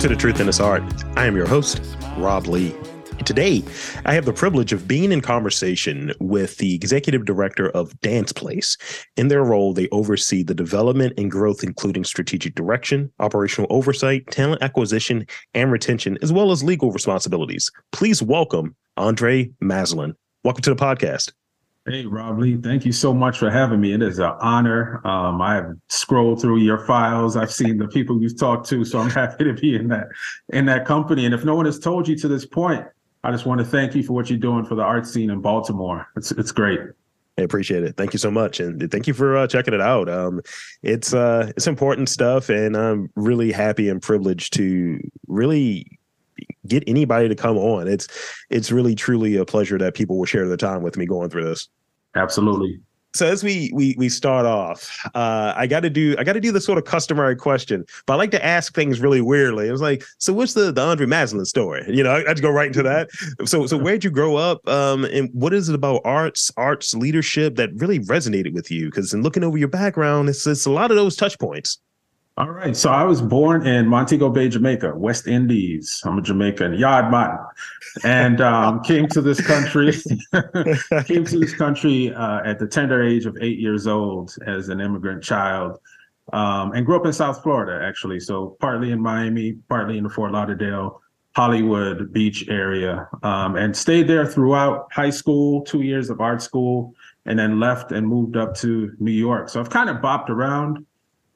to The Truth in This Art. I am your host, Rob Lee. Today, I have the privilege of being in conversation with the executive director of Dance Place. In their role, they oversee the development and growth, including strategic direction, operational oversight, talent acquisition, and retention, as well as legal responsibilities. Please welcome Andre Mazelin. Welcome to the podcast. Hey, Rob Lee, thank you so much for having me. It is an honor. Um, I've scrolled through your files. I've seen the people you've talked to, so I'm happy to be in that in that company. And if no one has told you to this point, I just want to thank you for what you're doing for the art scene in Baltimore. It's it's great. I appreciate it. Thank you so much, and thank you for uh, checking it out. Um, it's uh, it's important stuff, and I'm really happy and privileged to really get anybody to come on. It's it's really truly a pleasure that people will share their time with me going through this. Absolutely. So as we we we start off, uh, I got to do I got to do the sort of customary question, but I like to ask things really weirdly. It was like, so what's the the Andre Mazelin story? You know, I, I just go right into that. So so where'd you grow up, um, and what is it about arts, arts leadership that really resonated with you? Because in looking over your background, it's it's a lot of those touch points. All right. So I was born in Montego Bay, Jamaica, West Indies. I'm a Jamaican, Yard man, and um, came to this country. came to this country uh, at the tender age of eight years old as an immigrant child, um, and grew up in South Florida, actually. So partly in Miami, partly in the Fort Lauderdale, Hollywood Beach area, um, and stayed there throughout high school, two years of art school, and then left and moved up to New York. So I've kind of bopped around.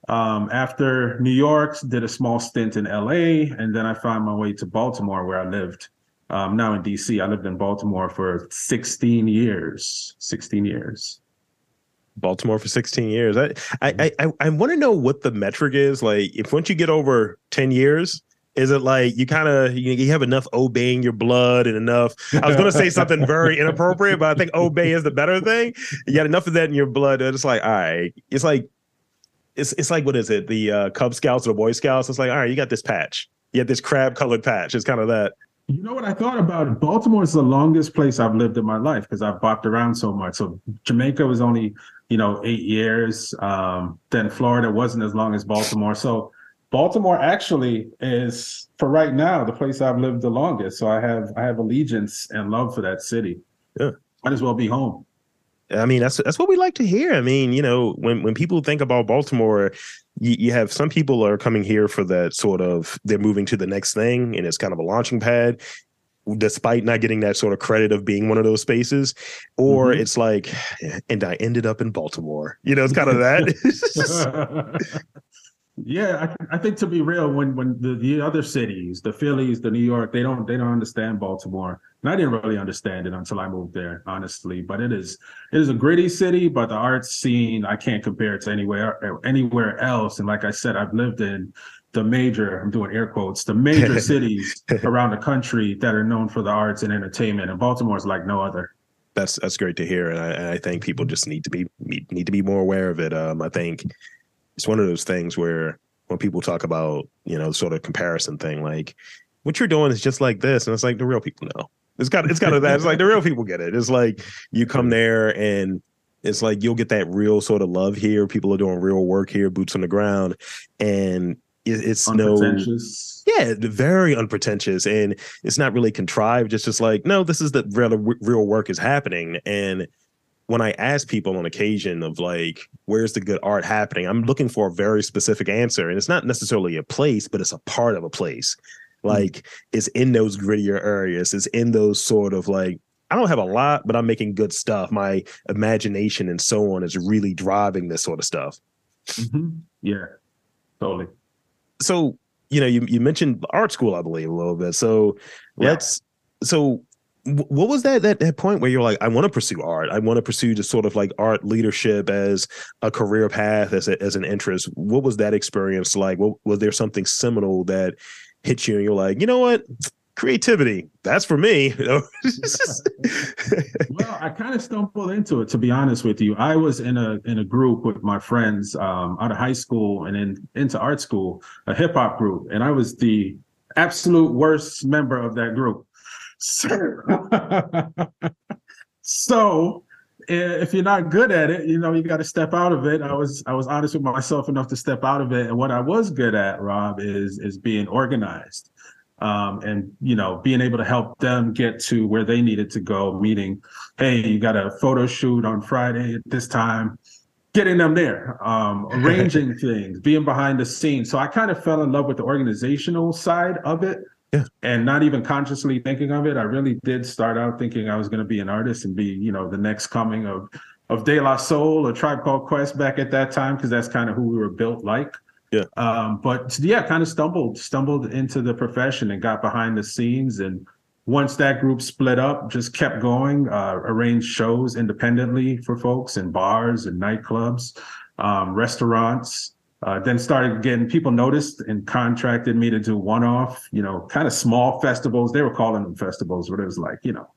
Um, after New York, did a small stint in LA, and then I found my way to Baltimore, where I lived. Um, now in DC, I lived in Baltimore for 16 years. 16 years. Baltimore for 16 years. I I I, I want to know what the metric is. Like, if once you get over 10 years, is it like you kind of you, you, have enough Old Bay in your blood and enough? I was going to say something very inappropriate, but I think Old Bay is the better thing. You got enough of that in your blood. It's like, all right, it's like it's it's like what is it? The uh, Cub Scouts or the Boy Scouts? It's like, all right, you got this patch. You have this crab colored patch. It's kind of that. You know what I thought about it? Baltimore is the longest place I've lived in my life because I've bopped around so much. So Jamaica was only, you know, eight years. Um, then Florida wasn't as long as Baltimore. So Baltimore actually is for right now the place I've lived the longest. So I have I have allegiance and love for that city. Yeah. Might as well be home. I mean, that's that's what we like to hear. I mean, you know, when when people think about Baltimore, you, you have some people are coming here for that sort of they're moving to the next thing, and it's kind of a launching pad, despite not getting that sort of credit of being one of those spaces. Or mm-hmm. it's like, and I ended up in Baltimore. You know, it's kind of that. Yeah, I, I, think to be real, when when the, the other cities, the Phillies, the New York, they don't they don't understand Baltimore, and I didn't really understand it until I moved there, honestly. But it is it is a gritty city, but the art scene I can't compare it to anywhere anywhere else. And like I said, I've lived in the major I'm doing air quotes the major cities around the country that are known for the arts and entertainment, and Baltimore is like no other that's that's great to hear, and I, I, think people just need to be need to be more aware of it. Um, I think it's one of those things where when people talk about you know sort of comparison thing like what you're doing is just like this and it's like the real people know. It's got it's got of that it's like the real people get it. It's like you come there and it's like you'll get that real sort of love here. People are doing real work here boots on the ground and it's no yeah very unpretentious and it's not really contrived. It's just like no this is the real real work is happening and when I ask people on occasion of like, where's the good art happening? I'm looking for a very specific answer. And it's not necessarily a place, but it's a part of a place. Hmm. Like mm-hmm. it's in those grittier areas. It's in those sort of like, I don't have a lot, but I'm making good stuff. My imagination and so on is really driving this sort of stuff. Mm-hmm. Yeah, totally. So, you know, you, you mentioned art school, I believe, a little bit. So yeah. let's, so what was that, that that point where you're like i want to pursue art. I want to pursue just sort of like art leadership as a career path as, a, as an interest. What was that experience like? What, was there something seminal that hit you and you're like you know what? Creativity that's for me. Well i kind of stumbled into it to be honest with you. I was in a in a group with my friends um, out of high school and then into art school a hip-hop group and i was the absolute worst member of that group so, so if you're not good at it, you know, you got to step out of it. I was I was honest with myself enough to step out of it. And what I was good at, Rob, is is being organized. Um, and you know, being able to help them get to where they needed to go, meaning, hey, you got a photo shoot on Friday at this time, getting them there, um, arranging things, being behind the scenes. So I kind of fell in love with the organizational side of it yeah. And not even consciously thinking of it, I really did start out thinking I was going to be an artist and be, you know, the next coming of of De La Soul or Tribe Called Quest back at that time because that's kind of who we were built like. Yeah. Um, but yeah, kind of stumbled stumbled into the profession and got behind the scenes and once that group split up, just kept going, uh, arranged shows independently for folks in bars and nightclubs, um, restaurants, uh, then started getting people noticed and contracted me to do one-off, you know, kind of small festivals. They were calling them festivals, but it was like, you know,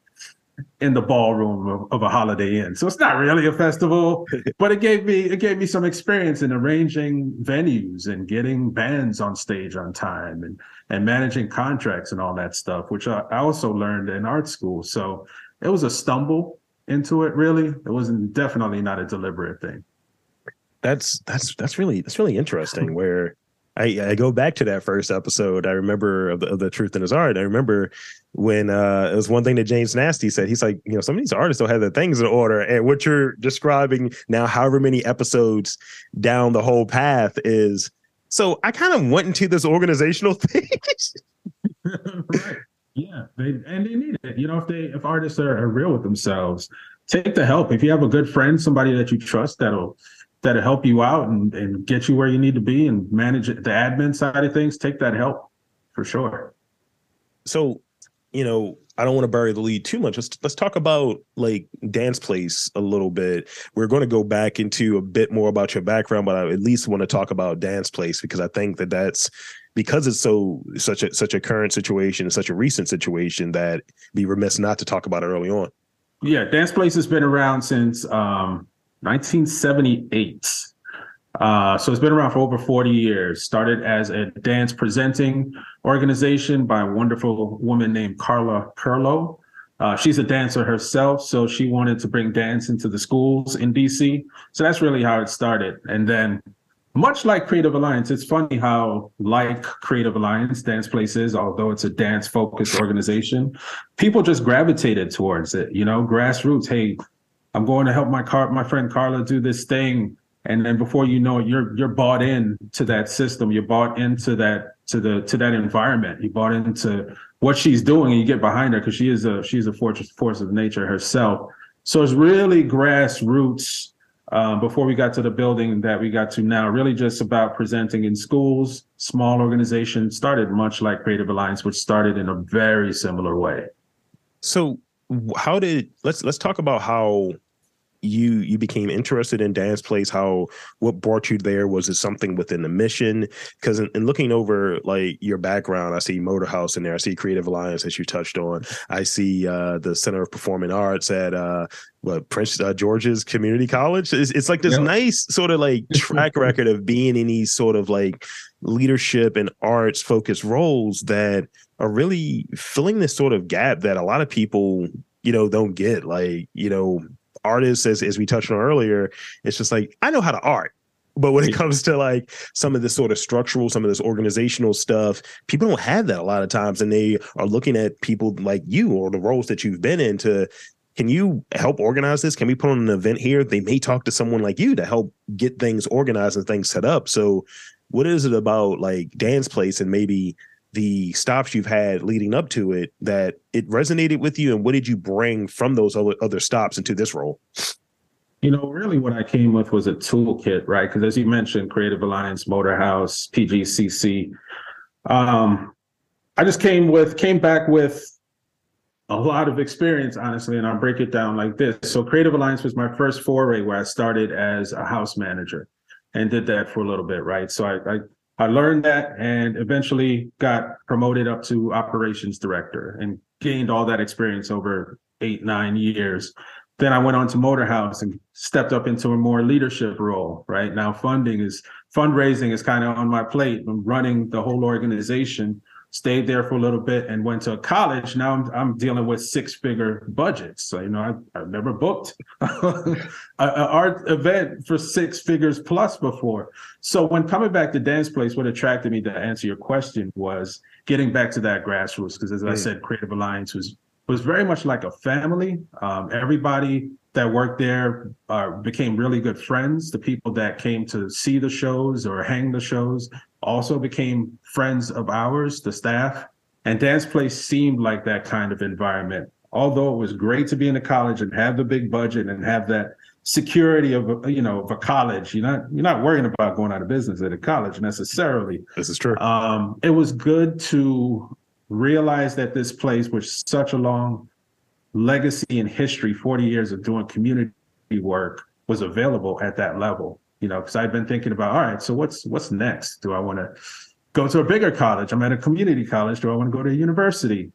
in the ballroom of, of a Holiday Inn. So it's not really a festival, but it gave me it gave me some experience in arranging venues and getting bands on stage on time and and managing contracts and all that stuff, which I, I also learned in art school. So it was a stumble into it. Really, it wasn't definitely not a deliberate thing that's that's that's really that's really interesting. Where I, I go back to that first episode. I remember of the, of the truth in this art. I remember when uh, it was one thing that James Nasty said. He's like, you know, some of these artists don't have their things in order, and what you're describing now, however many episodes down the whole path is. So I kind of went into this organizational thing. right. Yeah, they and they need it. You know, if they if artists are, are real with themselves, take the help. If you have a good friend, somebody that you trust that'll that'll help you out and, and get you where you need to be and manage the admin side of things, take that help for sure. So, you know, I don't want to bury the lead too much. Let's let's talk about like dance place a little bit. We're going to go back into a bit more about your background, but I at least want to talk about dance place because I think that that's because it's so such a such a current situation, and such a recent situation that be remiss not to talk about it early on. Yeah, dance place has been around since um, 1978. Uh, so it's been around for over 40 years. Started as a dance presenting organization by a wonderful woman named Carla Perlo. Uh, she's a dancer herself, so she wanted to bring dance into the schools in DC. So that's really how it started. And then, much like Creative Alliance, it's funny how, like Creative Alliance, Dance Places, although it's a dance focused organization, people just gravitated towards it. You know, grassroots. Hey, I'm going to help my car, my friend Carla do this thing. And then before you know it, you're you're bought in to that system. You're bought into that to the to that environment. You bought into what she's doing, and you get behind her because she is a she's a fortress force of nature herself. So it's really grassroots. Um, before we got to the building that we got to now, really just about presenting in schools, small organizations. Started much like Creative Alliance, which started in a very similar way. So, how did let's let's talk about how you you became interested in Dance Place how what brought you there? Was it something within the mission? Because in, in, looking over like your background i see Motorhouse in there i see creative alliance as you touched on. I see uh the center of performing arts at uh what prince uh, george's community college? It's, it's like this yep. nice sort of like track record of being in these sort of like leadership and arts focused roles that are really filling this sort of gap that a lot of people you know don't get like you know artists, as as we touched on earlier, it's just like I know how to art. But when it comes to like some of this sort of structural, some of this organizational stuff, people don't have that a lot of times. And they are looking at people like you or the roles that you've been in to can you help organize this? Can we put on an event here? They may talk to someone like you to help get things organized and things set up. So what is it about like Dance Place and maybe the stops you've had leading up to it that it resonated with you and what did you bring from those other, other stops into this role? You know really what i came with was a toolkit right? Because as you mentioned creative alliance Motorhouse pgcc um, i just came with came back with a lot of experience honestly and i'll break it down like this. So creative alliance was my first foray where i started as a house manager and did that for a little bit right? So i, I I learned that and eventually got promoted up to operations director and gained all that experience over eight, nine years. Then I went on to Motorhouse and stepped up into a more leadership role. Right now, funding is fundraising is kind of on my plate. I'm running the whole organization stayed there for a little bit and went to college. Now I'm, I'm dealing with six figure budgets. So, you know, I've, I've never booked an art event for six figures plus before. So when coming back to Dance Place, what attracted me to answer your question was getting back to that grassroots. Because as mm. I said, Creative Alliance was was very much like a family. Um, everybody that worked there uh, became really good friends. The people that came to see the shows or hang the shows also became friends of ours, the staff. And Dance Place seemed like that kind of environment. Although it was great to be in a college and have the big budget and have that security of a, you know of a college, you're not you're not worrying about going out of business at a college necessarily. This is true. Um, it was good to realize that this place was such a long legacy and history, 40 years of doing community work was available at that level. You know, because I'd been thinking about, all right, so what's what's next? Do I want to go to a bigger college? I'm at a community college. Do I want to go to a university?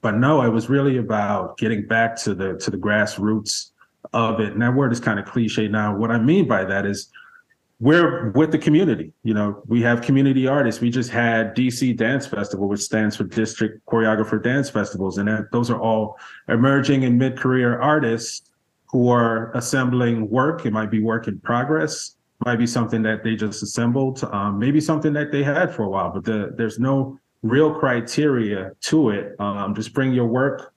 But no, it was really about getting back to the to the grassroots of it. And that word is kind of cliche now. What I mean by that is we're with the community. You know, we have community artists. We just had DC Dance Festival, which stands for District Choreographer Dance Festivals. And those are all emerging and mid career artists who are assembling work. It might be work in progress, might be something that they just assembled, um, maybe something that they had for a while, but the, there's no real criteria to it. Um, just bring your work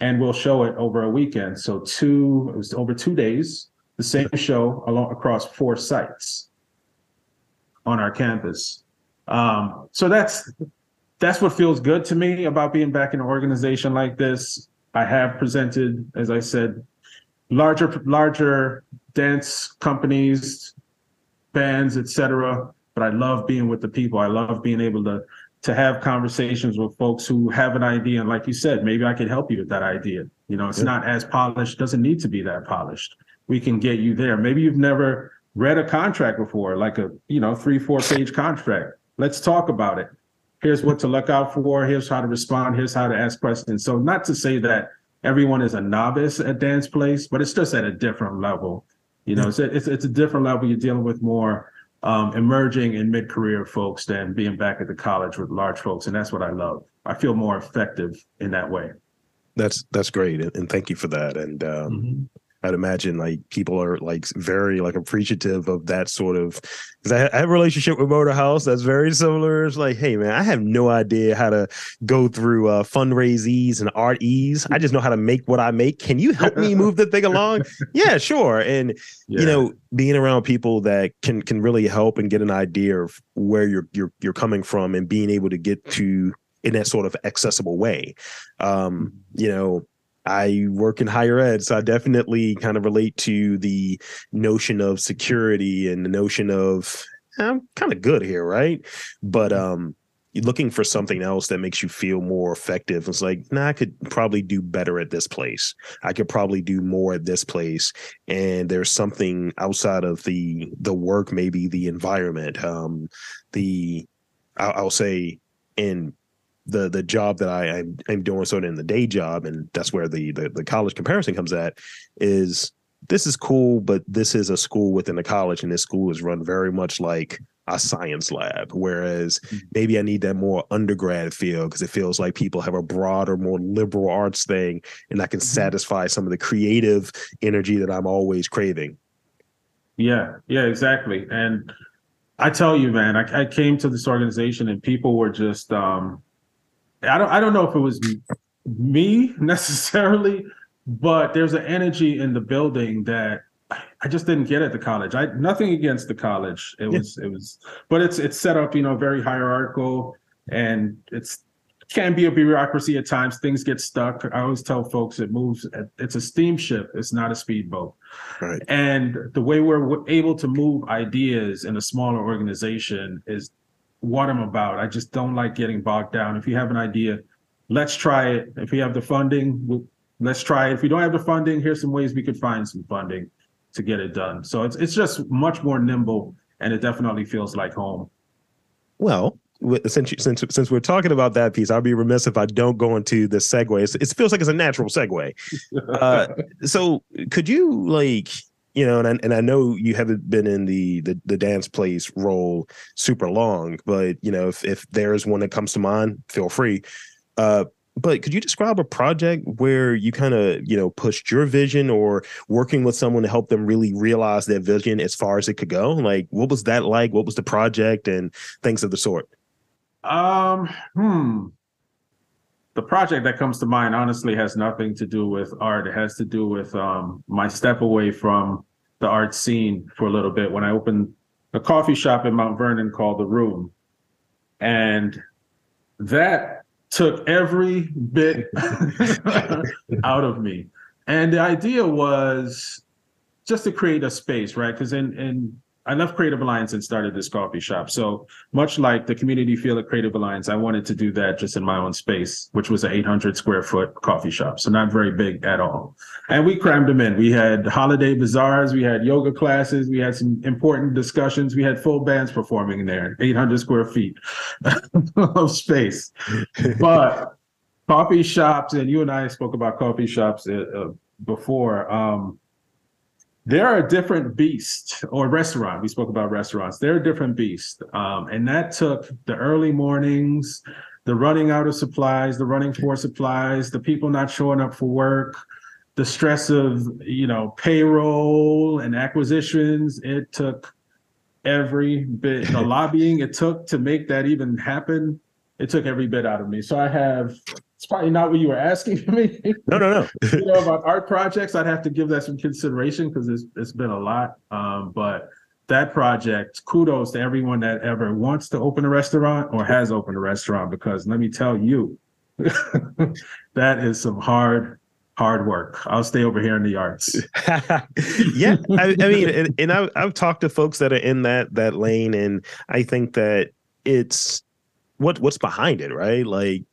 and we'll show it over a weekend. So, two, it was over two days the same show along across four sites on our campus. Um, so that's that's what feels good to me about being back in an organization like this. I have presented, as I said, larger larger dance companies, bands, etc. But I love being with the people. I love being able to to have conversations with folks who have an idea. And like you said, maybe I can help you with that idea. You know, it's yeah. not as polished, doesn't need to be that polished we can get you there. Maybe you've never read a contract before, like a, you know, three, four page contract. Let's talk about it. Here's what to look out for. Here's how to respond. Here's how to ask questions. So not to say that everyone is a novice at dance place, but it's just at a different level. You know, it's a, it's, it's a different level. You're dealing with more um, emerging and mid-career folks than being back at the college with large folks, and that's what I love. I feel more effective in that way. That's that's great, and thank you for that. And um, mm-hmm. I'd imagine like people are like very like appreciative of that sort of because I, I, have a relationship with Motorhouse that's very similar. It's like, hey man, I have no idea how to go through uh, fundraisees and art ease. I just know how to make what I make. Can you help me move the thing along? yeah, sure. And yeah. you know, being around people that can can really help and get an idea of where you're you're you're coming from and being able to get to in that sort of accessible way. Um, you know, I work in higher ed, so I definitely kind of relate to the notion of security and the notion of I'm kind of good here, right? But mm-hmm. um looking for something else that makes you feel more effective. It's like, nah, I could probably do better at this place. I could probably do more at this place. And there's something outside of the the work, maybe the environment, um, the I'll, I'll say in the the job that I I'm, I'm doing sort of in the day job, and that's where the, the the college comparison comes at, is this is cool, but this is a school within a college, and this school is run very much like a science lab. Whereas mm-hmm. maybe I need that more undergrad feel because it feels like people have a broader, more liberal arts thing, and I can mm-hmm. satisfy some of the creative energy that I'm always craving. Yeah, yeah, exactly. And I tell you, man, I, I came to this organization and people were just um, I don't I don't know if it was me necessarily, but there's an energy in the building that I just didn't get at the college. I nothing against the college. It yeah. was it was but it's it's set up, you know, very hierarchical and it's can be a bureaucracy at times. Things get stuck. I always tell folks it moves. It's a steamship. It's not a speedboat. Right. And the way we're able to move ideas in a smaller organization is what I'm about. I just don't like getting bogged down. If you have an idea, let's try it. If we have the funding, we'll, let's try it. If we don't have the funding, here's some ways we could find some funding to get it done. So it's it's just much more nimble, and it definitely feels like home. Well, since since since we're talking about that piece, I'll be remiss if I don't go into the segue. It's, it feels like it's a natural segue. Uh, so, could you like you know, and I, and I know you haven't been in the, the the Dance Place role super long, but you know, if if there's one that comes to mind, feel free. Uh, but could you describe a project where you kind of you know pushed your vision or working with someone to help them really realize their vision as far as it could go? Like what was that like? What was the project and things of the sort? Um hmm the project that comes to mind honestly has nothing to do with art it has to do with um my step away from the art scene for a little bit when i opened a coffee shop in mount vernon called the room and that took every bit out of me. And the idea was just to create a space, right? Because in in I left Creative Alliance and started this coffee shop. So much like the community feel at Creative Alliance, I wanted to do that just in my own space, which was an 800 square foot coffee shop. So not very big at all. And we crammed them in. We had holiday bazaars, we had yoga classes, we had some important discussions, we had full bands performing in there, 800 square feet of space. But coffee shops, and you and I spoke about coffee shops uh, uh before. Um, they're a different beast or restaurant we spoke about restaurants. They're a different beast um, and that took the early mornings the running out of supplies the running for supplies the people not showing up for work the stress of you know payroll and acquisitions. It took every bit the lobbying it took to make that even happen it took every bit out of me. So i have it's probably not what you were asking me. No, no, no. you know, about art projects, I'd have to give that some consideration because it's it's been a lot. Um, but that project, kudos to everyone that ever wants to open a restaurant or has opened a restaurant because let me tell you, that is some hard hard work. I'll stay over here in the arts. yeah, I, I mean, and, and I've, I've talked to folks that are in that that lane, and I think that it's what what's behind it, right? Like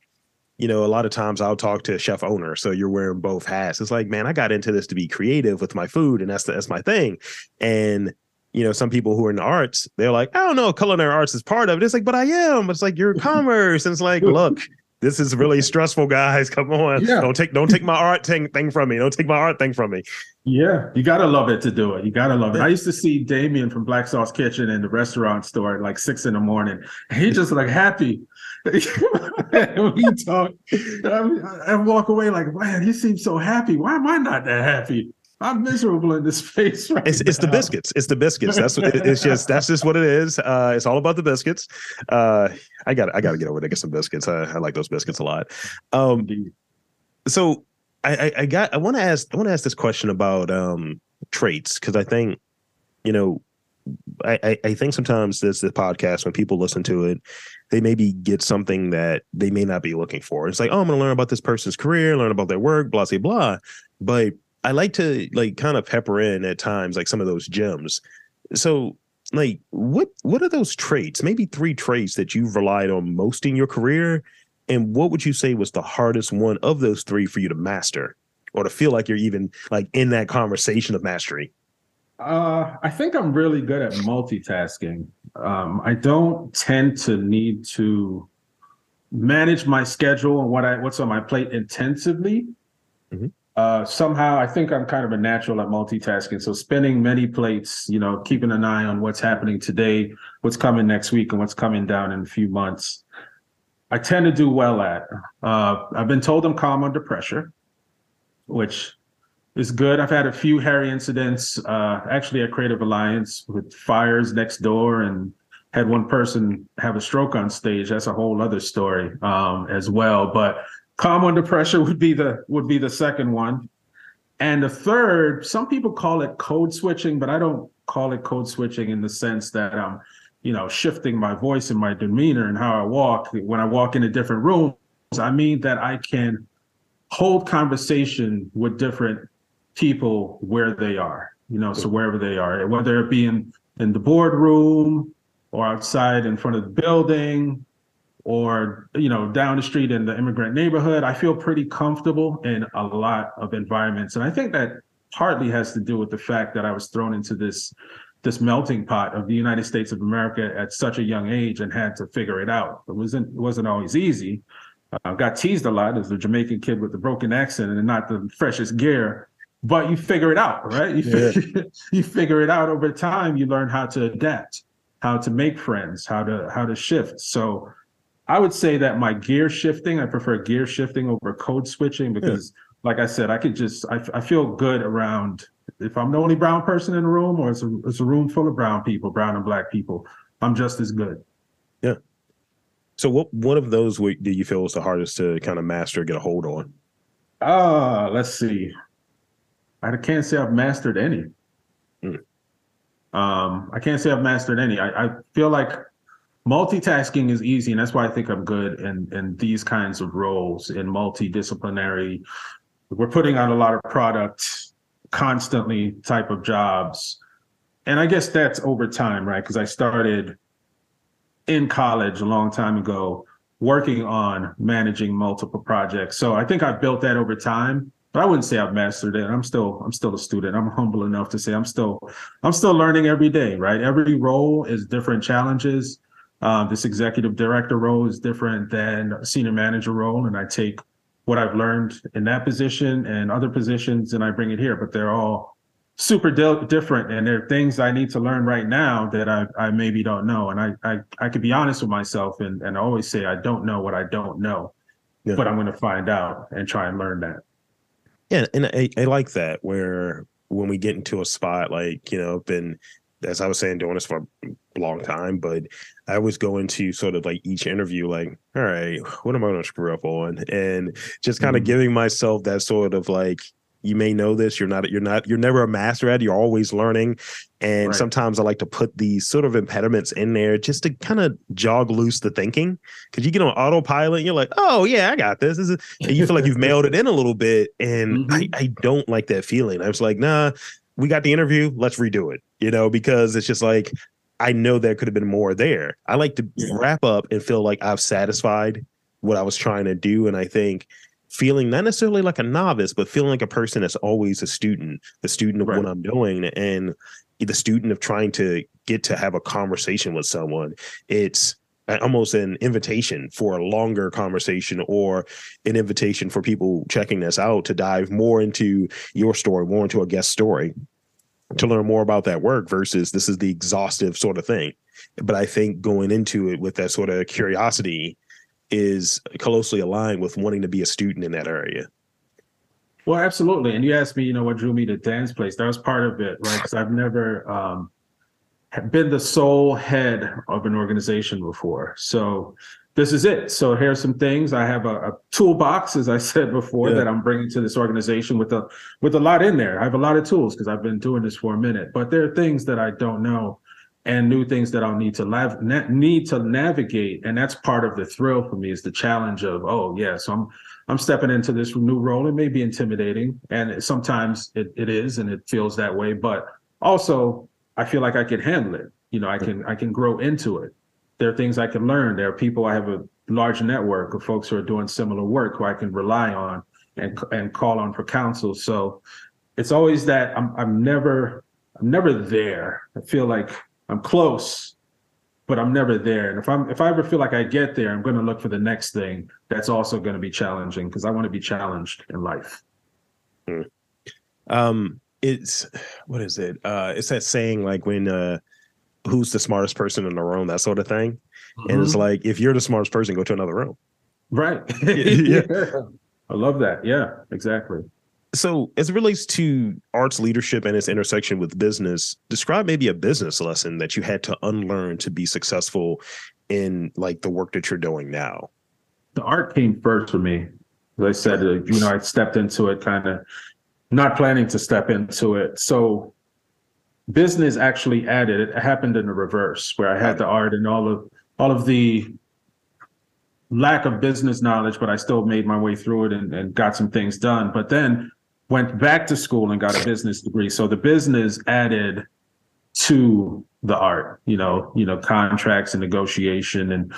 you know, a lot of times I'll talk to a chef owner. So you're wearing both hats. It's like, man, I got into this to be creative with my food, and that's the, that's my thing. And you know, some people who are in the arts, they're like, I don't know, culinary arts is part of it. It's like, but I am. It's like you're commerce, and it's like, look, this is really stressful, guys. Come on, yeah. don't take don't take my art thing, thing from me. Don't take my art thing from me. Yeah, you gotta love it to do it. You gotta love it. I used to see Damien from Black Sauce Kitchen in the restaurant store at like six in the morning. And he just like happy we talk, I, walk away like, man, he seems so happy. Why am I not that happy? I'm miserable in this space. Right it's, it's the biscuits. It's the biscuits. That's what it's just. That's just what it is. Uh, it's all about the biscuits. Uh, I got. I got to get over to get some biscuits. I, I like those biscuits a lot. Um, so I, I, I got. I want to ask. I want to ask this question about um, traits because I think, you know, I, I think sometimes this the podcast when people listen to it, they maybe get something that they may not be looking for. It's like, oh, I'm going to learn about this person's career, learn about their work, blah blah blah. But I like to like kind of pepper in at times like some of those gems. So like what what are those traits? Maybe three traits that you've relied on most in your career, and what would you say was the hardest one of those three for you to master, or to feel like you're even like in that conversation of mastery? Uh, I think I'm really good at multitasking. Um, I don't tend to need to manage my schedule and what I what's on my plate intensively. Mm-hmm. Uh, somehow, I think I'm kind of a natural at multitasking. So spinning many plates, you know, keeping an eye on what's happening today, what's coming next week, and what's coming down in a few months. I tend to do well at. Uh, I've been told I'm calm under pressure, which is good. I've had a few hairy incidents, uh, actually at Creative Alliance with fires next door and had one person have a stroke on stage. That's a whole other story um, as well. But calm under pressure would be the would be the second one. And the third, some people call it code switching, but I don't call it code switching in the sense that I'm, you know, shifting my voice and my demeanor and how I walk when I walk into different rooms. I mean that I can hold conversation with different people where they are, you know, so wherever they are, whether it be in, in the boardroom or outside in front of the building or, you know, down the street in the immigrant neighborhood, I feel pretty comfortable in a lot of environments. And I think that partly has to do with the fact that I was thrown into this this melting pot of the United States of America at such a young age and had to figure it out. It wasn't it wasn't always easy. I uh, got teased a lot as a Jamaican kid with a broken accent and not the freshest gear but you figure it out, right? You, Yeah. figure, you figure it out over time. You learn how to adapt, how to make friends, how to how to shift. So I would say that my gear shifting, I prefer gear shifting over code switching because, like I said, I could just I, I feel good around if I'm the only brown person in the room or it's a, it's a room full of brown people, brown and black people. I'm just as good. Yeah. So what one of those do you feel was the hardest to kind of master, get a hold on? Ah, let's see. I can't say I've mastered any. Hmm. Um, I can't say I've mastered any. I, I feel like multitasking is easy, and that's why I think I'm good in in these kinds of roles in multidisciplinary. We're putting out a lot of product constantly type of jobs. And I guess that's over time, right? Because I started in college a long time ago working on managing multiple projects. So I think I've built that over time, but I wouldn't say I've mastered it. I'm still I'm still a student. I'm humble enough to say I'm still I'm still learning every day, right? Every role is different challenges. Um, this executive director role is different than a senior manager role, and I take what I've learned in that position and other positions, and I bring it here. But they're all super di- different, and there are things I need to learn right now that I, I maybe don't know. And I, I I could be honest with myself, and and I always say I don't know what I don't know, Yeah. but I'm going to find out and try and learn that. Yeah, and I, I like that where when we get into a spot like you know, been as I was saying, doing this for a long time, but I always go into sort of like each interview, like, all right, what am I going to screw up on, and just kind of Mhm. giving myself that sort of like. You may know this. You're not. You're not. You're never a master at. it. You're always learning, and Right. sometimes I like to put these sort of impediments in there just to kind of jog loose the thinking. Because you get on autopilot, and you're like, "Oh yeah, I got this." this is, and you feel like you've mailed it in a little bit, and I, Mhm. I don't like that feeling. I was like, "Nah, we got the interview. Let's redo it." You know, because it's just like I know there could have been more there. I like to Yeah. wrap up and feel like I've satisfied what I was trying to do, and I think feeling not necessarily like a novice, but feeling like a person that's always a student, the student of Right. what I'm doing, and the student of trying to get to have a conversation with someone. It's uh, almost an invitation for a longer conversation or an invitation for people checking this out to dive more into your story, more into a guest story to learn more about that work versus this is the exhaustive sort of thing. But I think going into it with that sort of curiosity is closely aligned with wanting to be a student in that area. Well, absolutely. And you asked me, you know, what drew me to Dance Place. That was part of it, right? Because I've never um, been the sole head of an organization before. So this is it. So here's some things. I have a, a toolbox, as I said before, Yeah. that I'm bringing to this organization with a with a lot in there. I have a lot of tools because I've been doing this for a minute. But there are things that I don't know and new things that I'll need to na- need to navigate. And that's part of the thrill for me is the challenge of, oh yeah, so I'm I'm stepping into this new role. It may be intimidating, and sometimes it, it is, and it feels that way. But also, I feel like I can handle it. You know, I can I can grow into it. There are things I can learn. There are people I have a large network of folks who are doing similar work who I can rely on and and call on for counsel. So it's always that I'm I'm never I'm never there. I feel like I'm close, but I'm never there. And if I'm if I ever feel like I get there, I'm going to look for the next thing that's also going to be challenging because I want to be challenged in life. Um, it's what is it? Uh, it's that saying like when uh, who's the smartest person in the room, that sort of thing. And it's Mhm. like if you're the smartest person, go to another room. right. Yeah. I love that. Yeah, exactly. So, as it relates to arts leadership and its intersection with business, describe maybe a business lesson that you had to unlearn to be successful in like the work that you're doing now. The art came first for me. As I said, uh, you know, I stepped into it kind of not planning to step into it. So business actually added it happened in the reverse where I had the art and all of all of the lack of business knowledge, but I still made my way through it and, and got some things done. But then went back to school and got a business degree. So the business added to the art, you know, you know, contracts and negotiation and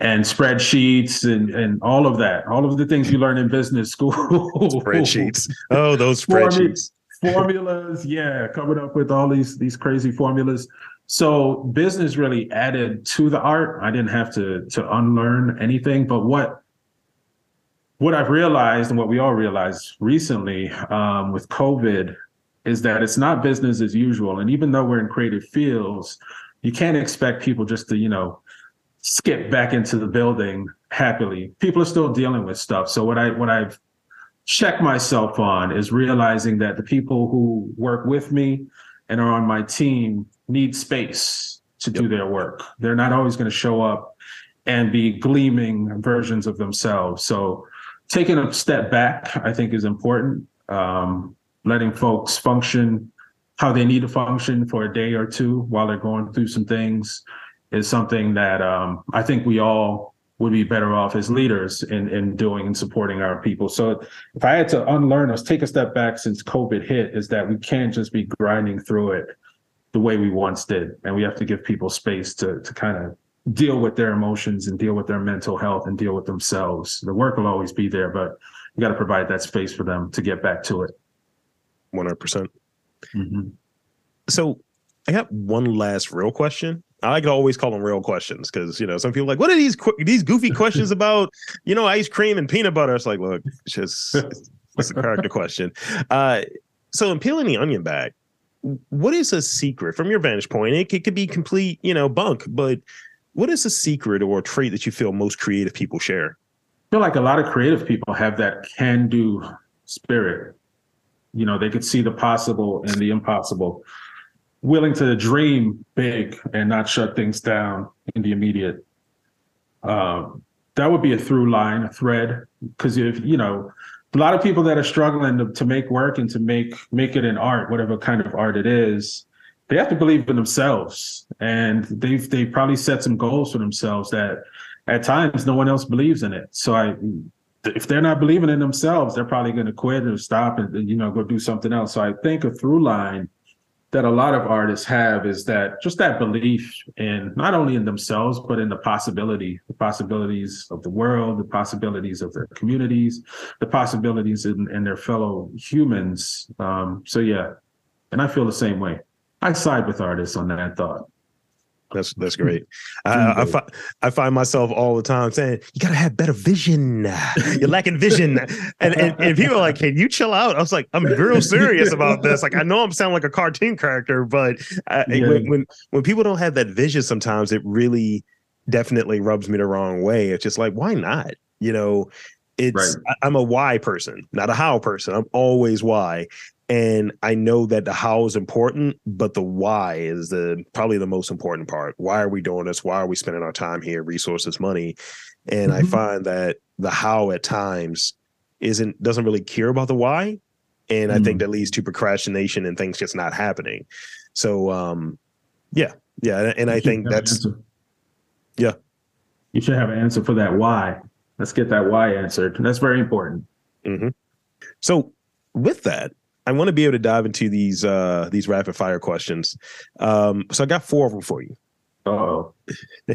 and spreadsheets and and all of that, all of the things you learn in business school. Spreadsheets. Oh, those spreadsheets. formulas yeah coming up with all these these crazy formulas so business really added to the art i didn't have to to unlearn anything but what what I've realized and what we all realized recently um, with COVID is that it's not business as usual. And even though we're in creative fields, you can't expect people just to, you know, skip back into the building happily. People are still dealing with stuff. So what I what I've checked myself on is realizing that the people who work with me and are on my team need space to yep. do their work. They're not always going to show up and be gleaming versions of themselves. So taking a step back, I think, is important. Um, letting folks function how they need to function for a day or two while they're going through some things is something that um, I think we all would be better off as leaders in, in doing and supporting our people. So if I had to unlearn us, take a step back since COVID hit, is that we can't just be grinding through it the way we once did. And we have to give people space to to kind of deal with their emotions and deal with their mental health and deal with themselves. The work will always be there, but you got to provide that space for them to get back to it. 100%. percent mm-hmm. So I got one last real question. I like to always call them real questions because you know some people are like, what are these these goofy questions about? You know, ice cream and peanut butter. It's like, look, it's just it's a character question. Uh, so in peeling the onion back, what is a secret from your vantage point? It, it could be complete, you know, bunk, but what is a secret or a trait that you feel most creative people share? I feel like a lot of creative people have that can do spirit. You know, they could see the possible and the impossible, willing to dream big and not shut things down in the immediate. Um, that would be a through line, a thread, because if you know, a lot of people that are struggling to, to make work and to make make it an art, whatever kind of art it is, they have to believe in themselves, and they've they probably set some goals for themselves that at times no one else believes in it. So I, if they're not believing in themselves, they're probably going to quit or stop and you know go do something else. So I think a through line that a lot of artists have is that just that belief in not only in themselves but in the possibility the possibilities of the world the possibilities of their communities the possibilities in, in their fellow humans um, so yeah and i feel the same way I side with artists on that thought. That's that's great. I, I, fi- I find myself all the time saying, "You gotta have better vision. You're lacking vision." And, and and people are like, "Can you chill out?" I was like, "I'm real serious about this. Like, I know I'm sounding like a cartoon character, but uh, yeah. when, when when people don't have that vision, sometimes it really definitely rubs me the wrong way. It's just like, why not? You know, it's right. I, I'm a why person, not a how person. I'm always why. And I know that the how is important, but the why is the probably the most important part. Why are we doing this? Why are we spending our time here, resources, money? And mm-hmm. I find that the how at times isn't doesn't really care about the why. And mm-hmm. I think mm. that leads to procrastination and things just not happening. So um yeah, yeah. And, and I think that's yeah. You should have an answer for that why. Let's get that why answered. That's very important. Mm-hmm. So with that, I want to be able to dive into these uh these rapid fire questions. Um, so I got four of them for you. Oh.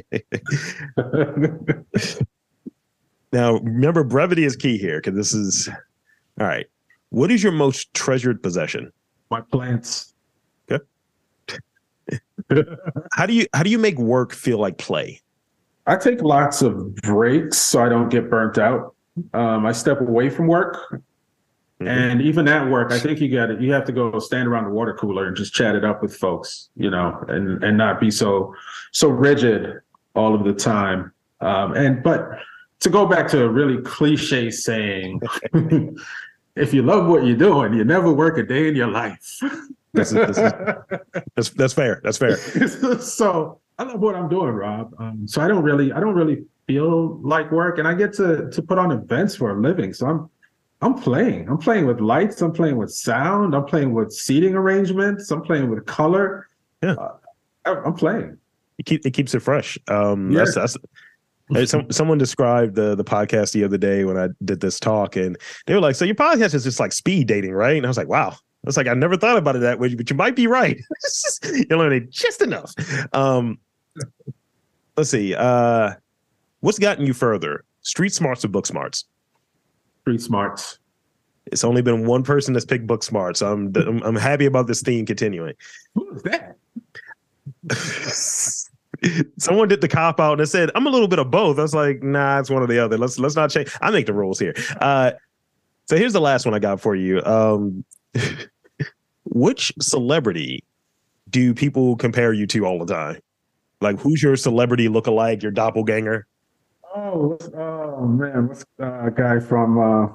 now remember, brevity is key here because this is all right. What is your most treasured possession? My plants. Okay. how do you how do you make work feel like play? I take lots of breaks so I don't get burnt out. Um, I step away from work Mm-hmm. And even at work, I think you got it. You have to go stand around the water cooler and just chat it up with folks, you know, and and not be so so rigid all of the time. Um, and but to go back to a really cliche saying, if you love what you're doing, you never work a day in your life. this is, this is, that's that's fair. That's fair. so I love what I'm doing, Rob. Um, so I don't really I don't really feel like work, and I get to to put on events for a living. So I'm I'm playing. I'm playing with lights. I'm playing with sound. I'm playing with seating arrangements. I'm playing with color. Yeah, uh, I'm playing. It, keep, it keeps it fresh. Um, yeah. that's, that's some, someone described the the podcast the other day when I did this talk, and they were like, "So your podcast is just like speed dating, right?" And I was like, "Wow." I was like, I never thought about it that way, but you might be right. You're learning just enough. Um, let's see. Uh, what's gotten you further? Street smarts or book smarts? Street smarts. It's only been one person that's picked book smarts. so I'm I'm, I'm happy about this theme continuing. Who is that? someone did the cop out and it said, I'm a little bit of both. I was like, nah, it's one or the other. Let's let's not change. I make the rules here. Uh so here's the last one I got for you. Um which celebrity do people compare you to all the time? Like who's your celebrity look-alike, your doppelganger? Oh, oh man, what's uh guy from uh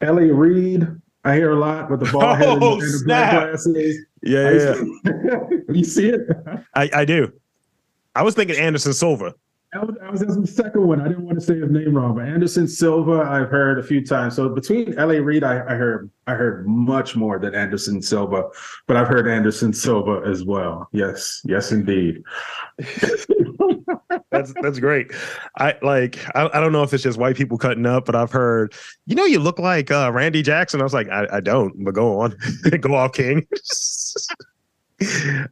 L.A. Reid? I hear a lot with the ball head Oh, and, the snap. black glasses. Yeah, yeah, you see it? I, I do. I was thinking Anderson Silva. That was, the second one. I didn't want to say his name wrong, but Anderson Silva, I've heard a few times. So between L.A. Reid, I, I heard I heard much more than Anderson Silva, but I've heard Anderson Silva as well. Yes, yes, indeed. That's that's great. I like. I, I don't know if it's just white people cutting up, but I've heard. You know, you look like uh, Randy Jackson. I was like, I, I don't, but go on, go off, King.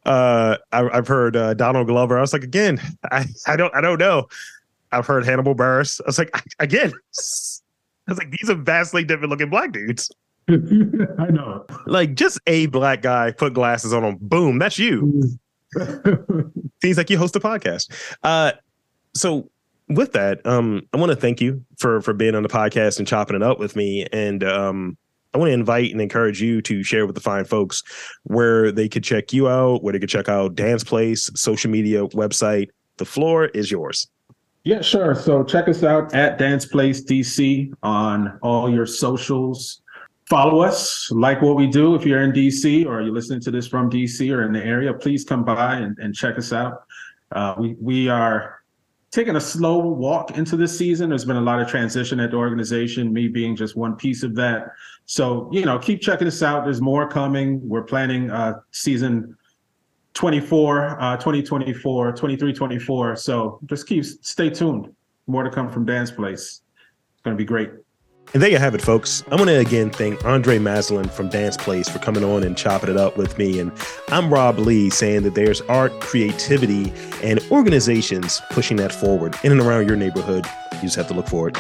uh, I, I've heard uh, Donald Glover. I was like, again, I, I don't I don't know. I've heard Hannibal Buress. I was like, again. I was like, these are vastly different looking black dudes. I know. Like, just a black guy put glasses on him. Boom, that's you. Seems like you host a podcast. Uh, so with that, um, I want to thank you for for being on the podcast and chopping it up with me. And um, I want to invite and encourage you to share with the fine folks where they could check you out, where they could check out Dance Place, social media, website. The floor is yours. Yeah, sure. So check us out at Dance Place DC on all your socials. Follow us, like what we do. If you're in DC or you're listening to this from DC or in the area, please come by and, and check us out. Uh, we we are taking a slow walk into this season. There's been a lot of transition at the organization, me being just one piece of that. So, you know, keep checking us out. There's more coming. We're planning uh season 24, uh 2024, 23, 24. So just keep stay tuned. More to come from Dance Place. It's gonna be great. And there you have it, folks. I want to again thank Andre Mazelin from Dance Place for coming on and chopping it up with me. And I'm Rob Lee saying that there's art, creativity, and organizations pushing that forward in and around your neighborhood. You just have to look for it.